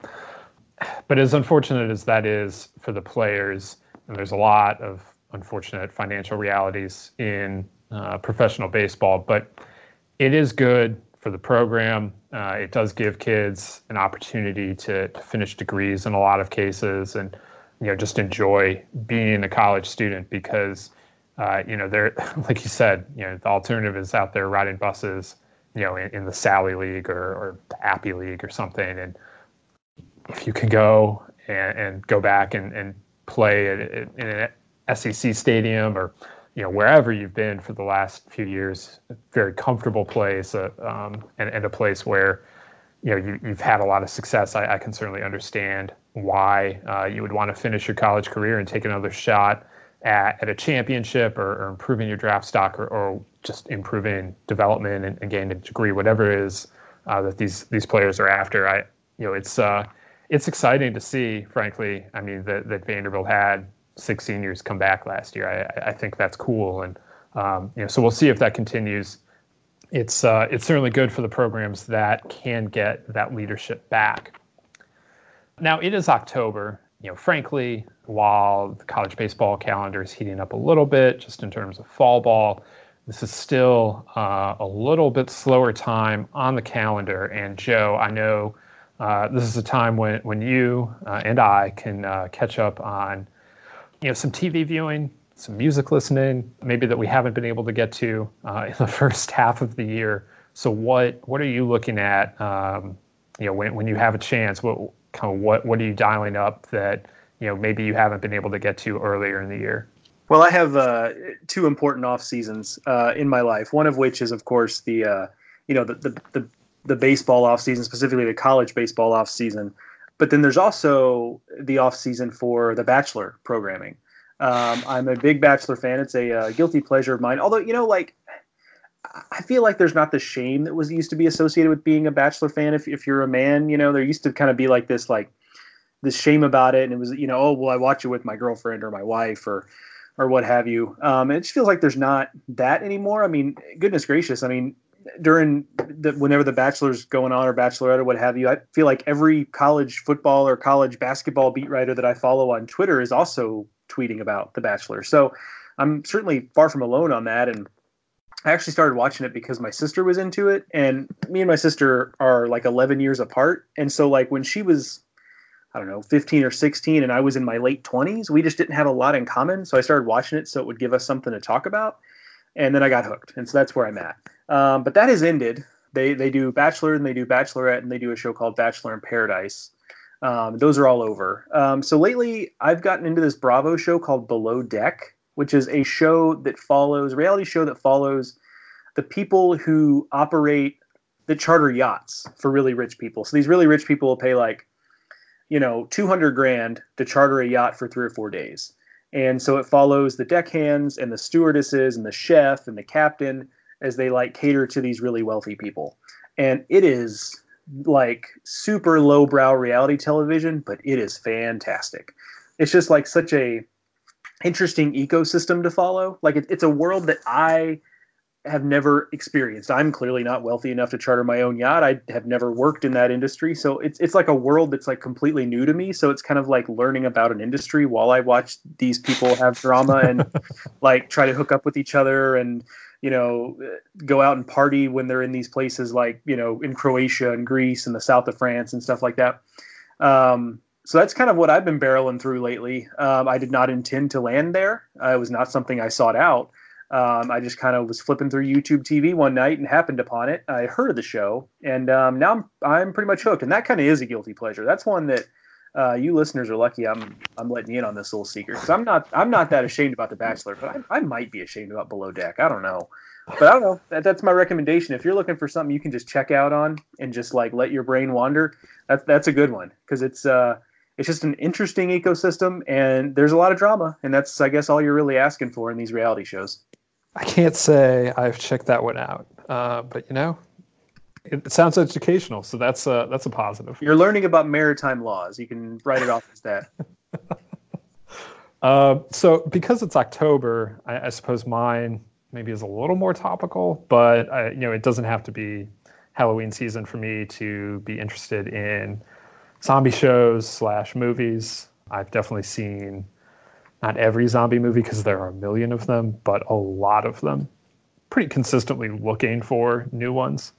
But as unfortunate as that is for the players, and there's a lot of unfortunate financial realities in uh, professional baseball, but it is good for the program. Uh, it does give kids an opportunity to, to, finish degrees in a lot of cases, and you know just enjoy being a college student because uh, you know they're like you said, you know the alternative is out there riding buses, you know in, in the Sally League or, or the Appy League or something, and if you can go and, and go back and, and play in an SEC Stadium or you know wherever you've been for the last few years, a very comfortable place, uh, um, and, and a place where you know you, have had a lot of success. I, I can certainly understand why uh, you would want to finish your college career and take another shot at, at a championship or, or improving your draft stock or, or just improving development and, and gaining a degree, whatever it is uh, that these these players are after. I you know it's uh, it's exciting to see, frankly. I mean that that Vanderbilt had six seniors come back last year. I, I think that's cool, and um, you know, so we'll see if that continues. It's uh, it's certainly good for the programs that can get that leadership back. Now it is October. You know, frankly, while the college baseball calendar is heating up a little bit, just in terms of fall ball, this is still uh, a little bit slower time on the calendar. And Joe, I know uh, this is a time when when you uh, and I can uh, catch up on you know some TV viewing, some music listening, maybe that we haven't been able to get to uh, in the first half of the year. So what what are you looking at? Um, you know, when when you have a chance, what kind of what what are you dialing up that you know maybe you haven't been able to get to earlier in the year? Well, I have uh, two important off seasons uh, in my life. One of which is, of course, the uh, you know the, the the the baseball off season, specifically the college baseball off season. But then there's also the off season for the bachelor programming. Um, I'm a big bachelor fan. It's a uh, guilty pleasure of mine. Although you know, like I feel like there's not the shame that was used to be associated with being a bachelor fan. If if you're a man, you know, there used to kind of be like this like this shame about it, and it was you know, oh well, I watch it with my girlfriend or my wife or or what have you. Um, it just feels like there's not that anymore. I mean, goodness gracious. I mean, during the, whenever the bachelor's going on or bachelorette or what have you, I feel like every college football or college basketball beat writer that I follow on Twitter is also tweeting about the bachelor. So I'm certainly far from alone on that. And I actually started watching it because my sister was into it, and me and my sister are like 11 years apart. And so like when she was I don't know, 15 or 16, and I was in my late 20s. We just didn't have a lot in common. So I started watching it so it would give us something to talk about. And then I got hooked. And so that's where I'm at. Um, but that has ended. They, they do Bachelor and they do Bachelorette and they do a show called Bachelor in Paradise. Um, those are all over. Um, so lately, I've gotten into this Bravo show called Below Deck, which is a show that follows, reality show that follows the people who operate, that charter yachts for really rich people. So these really rich people will pay like you know, 200 grand to charter a yacht for three or four days. And so it follows the deckhands and the stewardesses and the chef and the captain as they like cater to these really wealthy people. And it is like super lowbrow reality television, but it is fantastic. It's just like such a interesting ecosystem to follow. Like it, it's a world that I have never experienced. I'm clearly not wealthy enough to charter my own yacht. I have never worked in that industry, so it's it's like a world that's like completely new to me. So it's kind of like learning about an industry while I watch these people have drama and like try to hook up with each other and you know go out and party when they're in these places like you know in Croatia and Greece and the south of France and stuff like that. Um, so that's kind of what I've been barreling through lately. Um, I did not intend to land there. Uh, it was not something I sought out. Um, I just kind of was flipping through YouTube TV one night and happened upon it. I heard of the show, and um, now I'm I'm pretty much hooked. And that kind of is a guilty pleasure. That's one that uh, you listeners are lucky. I'm I'm letting you in on this little secret because I'm not I'm not that ashamed about The Bachelor, but I, I might be ashamed about Below Deck. I don't know, but I don't know. That, that's my recommendation. If you're looking for something you can just check out on and just like let your brain wander, that's that's a good one because it's uh it's just an interesting ecosystem and there's a lot of drama and that's I guess all you're really asking for in these reality shows. I can't say I've checked that one out, uh, but you know, it, sounds educational, so that's a that's a positive. You're learning about maritime laws. You can write it off as that. uh, so because it's October, I, I, suppose mine maybe is a little more topical, but I, you know, it doesn't have to be Halloween season for me to be interested in zombie shows slash movies. I've definitely seen not every zombie movie because there are a million of them, but a lot of them. Pretty consistently looking for new ones.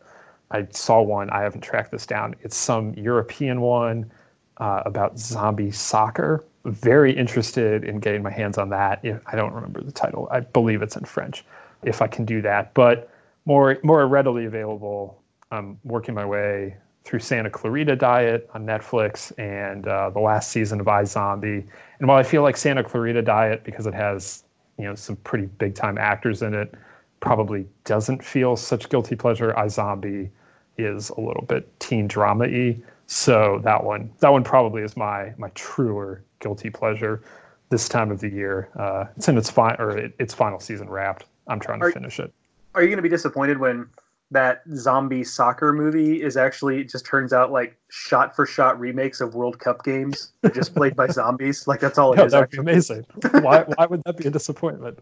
I saw one, I haven't tracked this down. It's some European one uh, about zombie soccer. Very interested in getting my hands on that. I don't remember the title. I believe it's in French. If I can do that, but more more readily available. I'm working my way through Santa Clarita Diet on Netflix and uh, the last season of iZombie. And while I feel like Santa Clarita Diet, because it has you know some pretty big time actors in it, probably doesn't feel such guilty pleasure. iZombie is a little bit teen drama y. So that one, that one probably is my my truer guilty pleasure this time of the year. Uh, it's in its fine or it, its final season wrapped. I'm trying to are, finish it. Are you going to be disappointed when that zombie soccer movie is actually it just turns out like shot for shot remakes of World Cup games just played by zombies. Like that's all it yeah, is. That would be amazing. why why would that be a disappointment?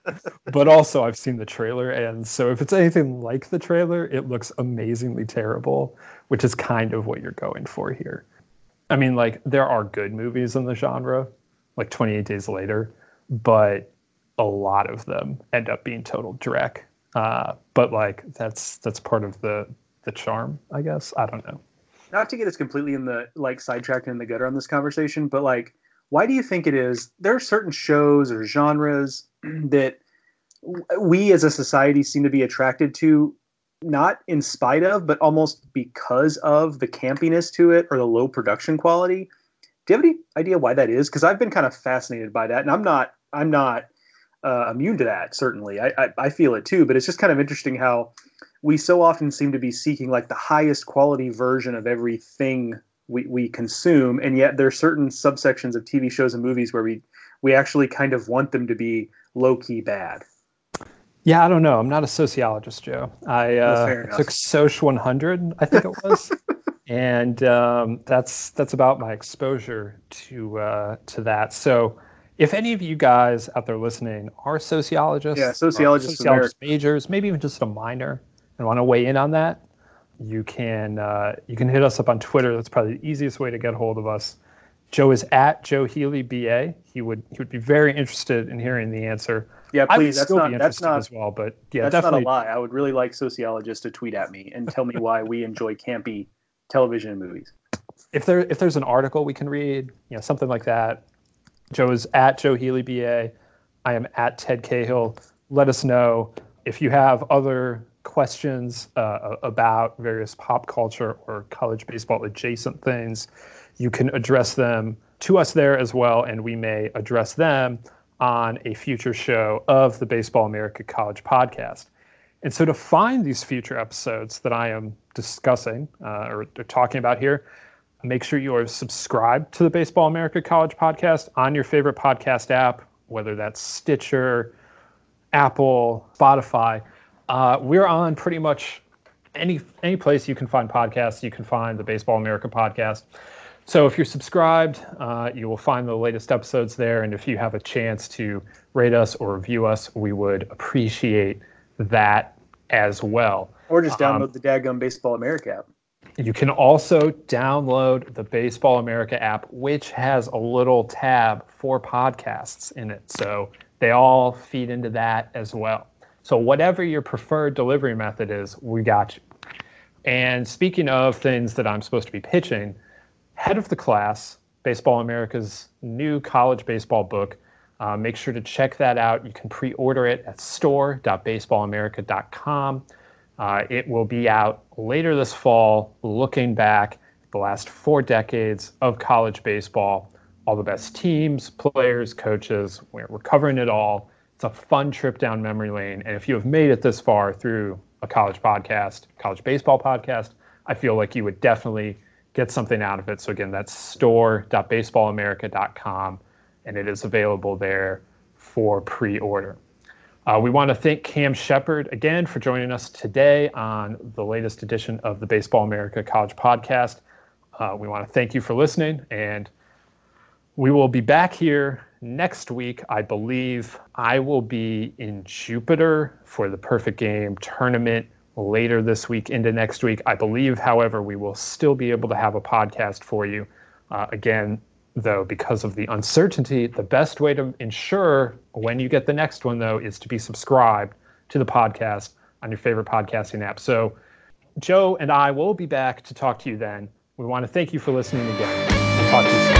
but also I've seen the trailer and so if it's anything like the trailer, it looks amazingly terrible, which is kind of what you're going for here. I mean like there are good movies in the genre, like 28 Days Later, but a lot of them end up being total dreck uh, but like that's that's part of the the charm, I guess. I don't know. Not to get us completely in the like sidetracked in the gutter on this conversation, but like, why do you think it is? There are certain shows or genres that we as a society seem to be attracted to, not in spite of, but almost because of the campiness to it or the low production quality. Do you have any idea why that is? Because I've been kind of fascinated by that, and I'm not. I'm not uh, immune to that. Certainly, I, I, I feel it too. But it's just kind of interesting how we so often seem to be seeking like the highest quality version of everything we, we consume, and yet there are certain subsections of TV shows and movies where we we actually kind of want them to be low key bad. Yeah, I don't know. I'm not a sociologist, Joe. I uh, took Soc 100, I think it was, and um, that's that's about my exposure to uh, to that. So if any of you guys out there listening are sociologists, yeah, sociologists, sociologist majors, maybe even just a minor, and want to weigh in on that, you can uh, you can hit us up on Twitter. That's probably the easiest way to get hold of us. Joe is at Joe Healy BA. He would he would be very interested in hearing the answer. Yeah, please. that's not that's not as well. But yeah, that's definitely. not a lie. I would really like sociologists to tweet at me and tell me why we enjoy campy television and movies. if there if there's an article we can read, you know, something like that. Joe is at Joe Healy BA. I am at Ted Cahill. Let us know if you have other questions uh, about various pop culture or college baseball adjacent things. You can address them to us there as well, and we may address them on a future show of the Baseball America College podcast. And so, to find these future episodes that I am discussing uh, or, or talking about here, make sure you are subscribed to the Baseball America College podcast on your favorite podcast app, whether that's Stitcher, Apple, Spotify. Uh, we're on pretty much any any place you can find podcasts. You can find the Baseball America podcast. So if you're subscribed, uh, you will find the latest episodes there. And if you have a chance to rate us or review us, we would appreciate that as well. Or just download um, the Dadgum Baseball America app. You can also download the Baseball America app, which has a little tab for podcasts in it. So they all feed into that as well. So whatever your preferred delivery method is, we got you. And speaking of things that I'm supposed to be pitching, Head of the Class, Baseball America's new college baseball book. Uh, make sure to check that out. You can pre order it at store.baseballamerica.com. Uh, it will be out later this fall, looking back the last four decades of college baseball, all the best teams, players, coaches. We're, we're covering it all. It's a fun trip down memory lane. And if you have made it this far through a college podcast, college baseball podcast, I feel like you would definitely get something out of it. So again, that's store.baseballamerica.com, and it is available there for pre-order. Uh, we want to thank Cam Shepherd again for joining us today on the latest edition of the Baseball America College Podcast. Uh, we want to thank you for listening, and we will be back here next week. I believe I will be in Jupiter for the Perfect Game tournament later this week into next week. I believe, however, we will still be able to have a podcast for you. Uh, again, though, because of the uncertainty, the best way to ensure when you get the next one, though, is to be subscribed to the podcast on your favorite podcasting app. So, Joe and I will be back to talk to you then. We want to thank you for listening again. Talk to you soon.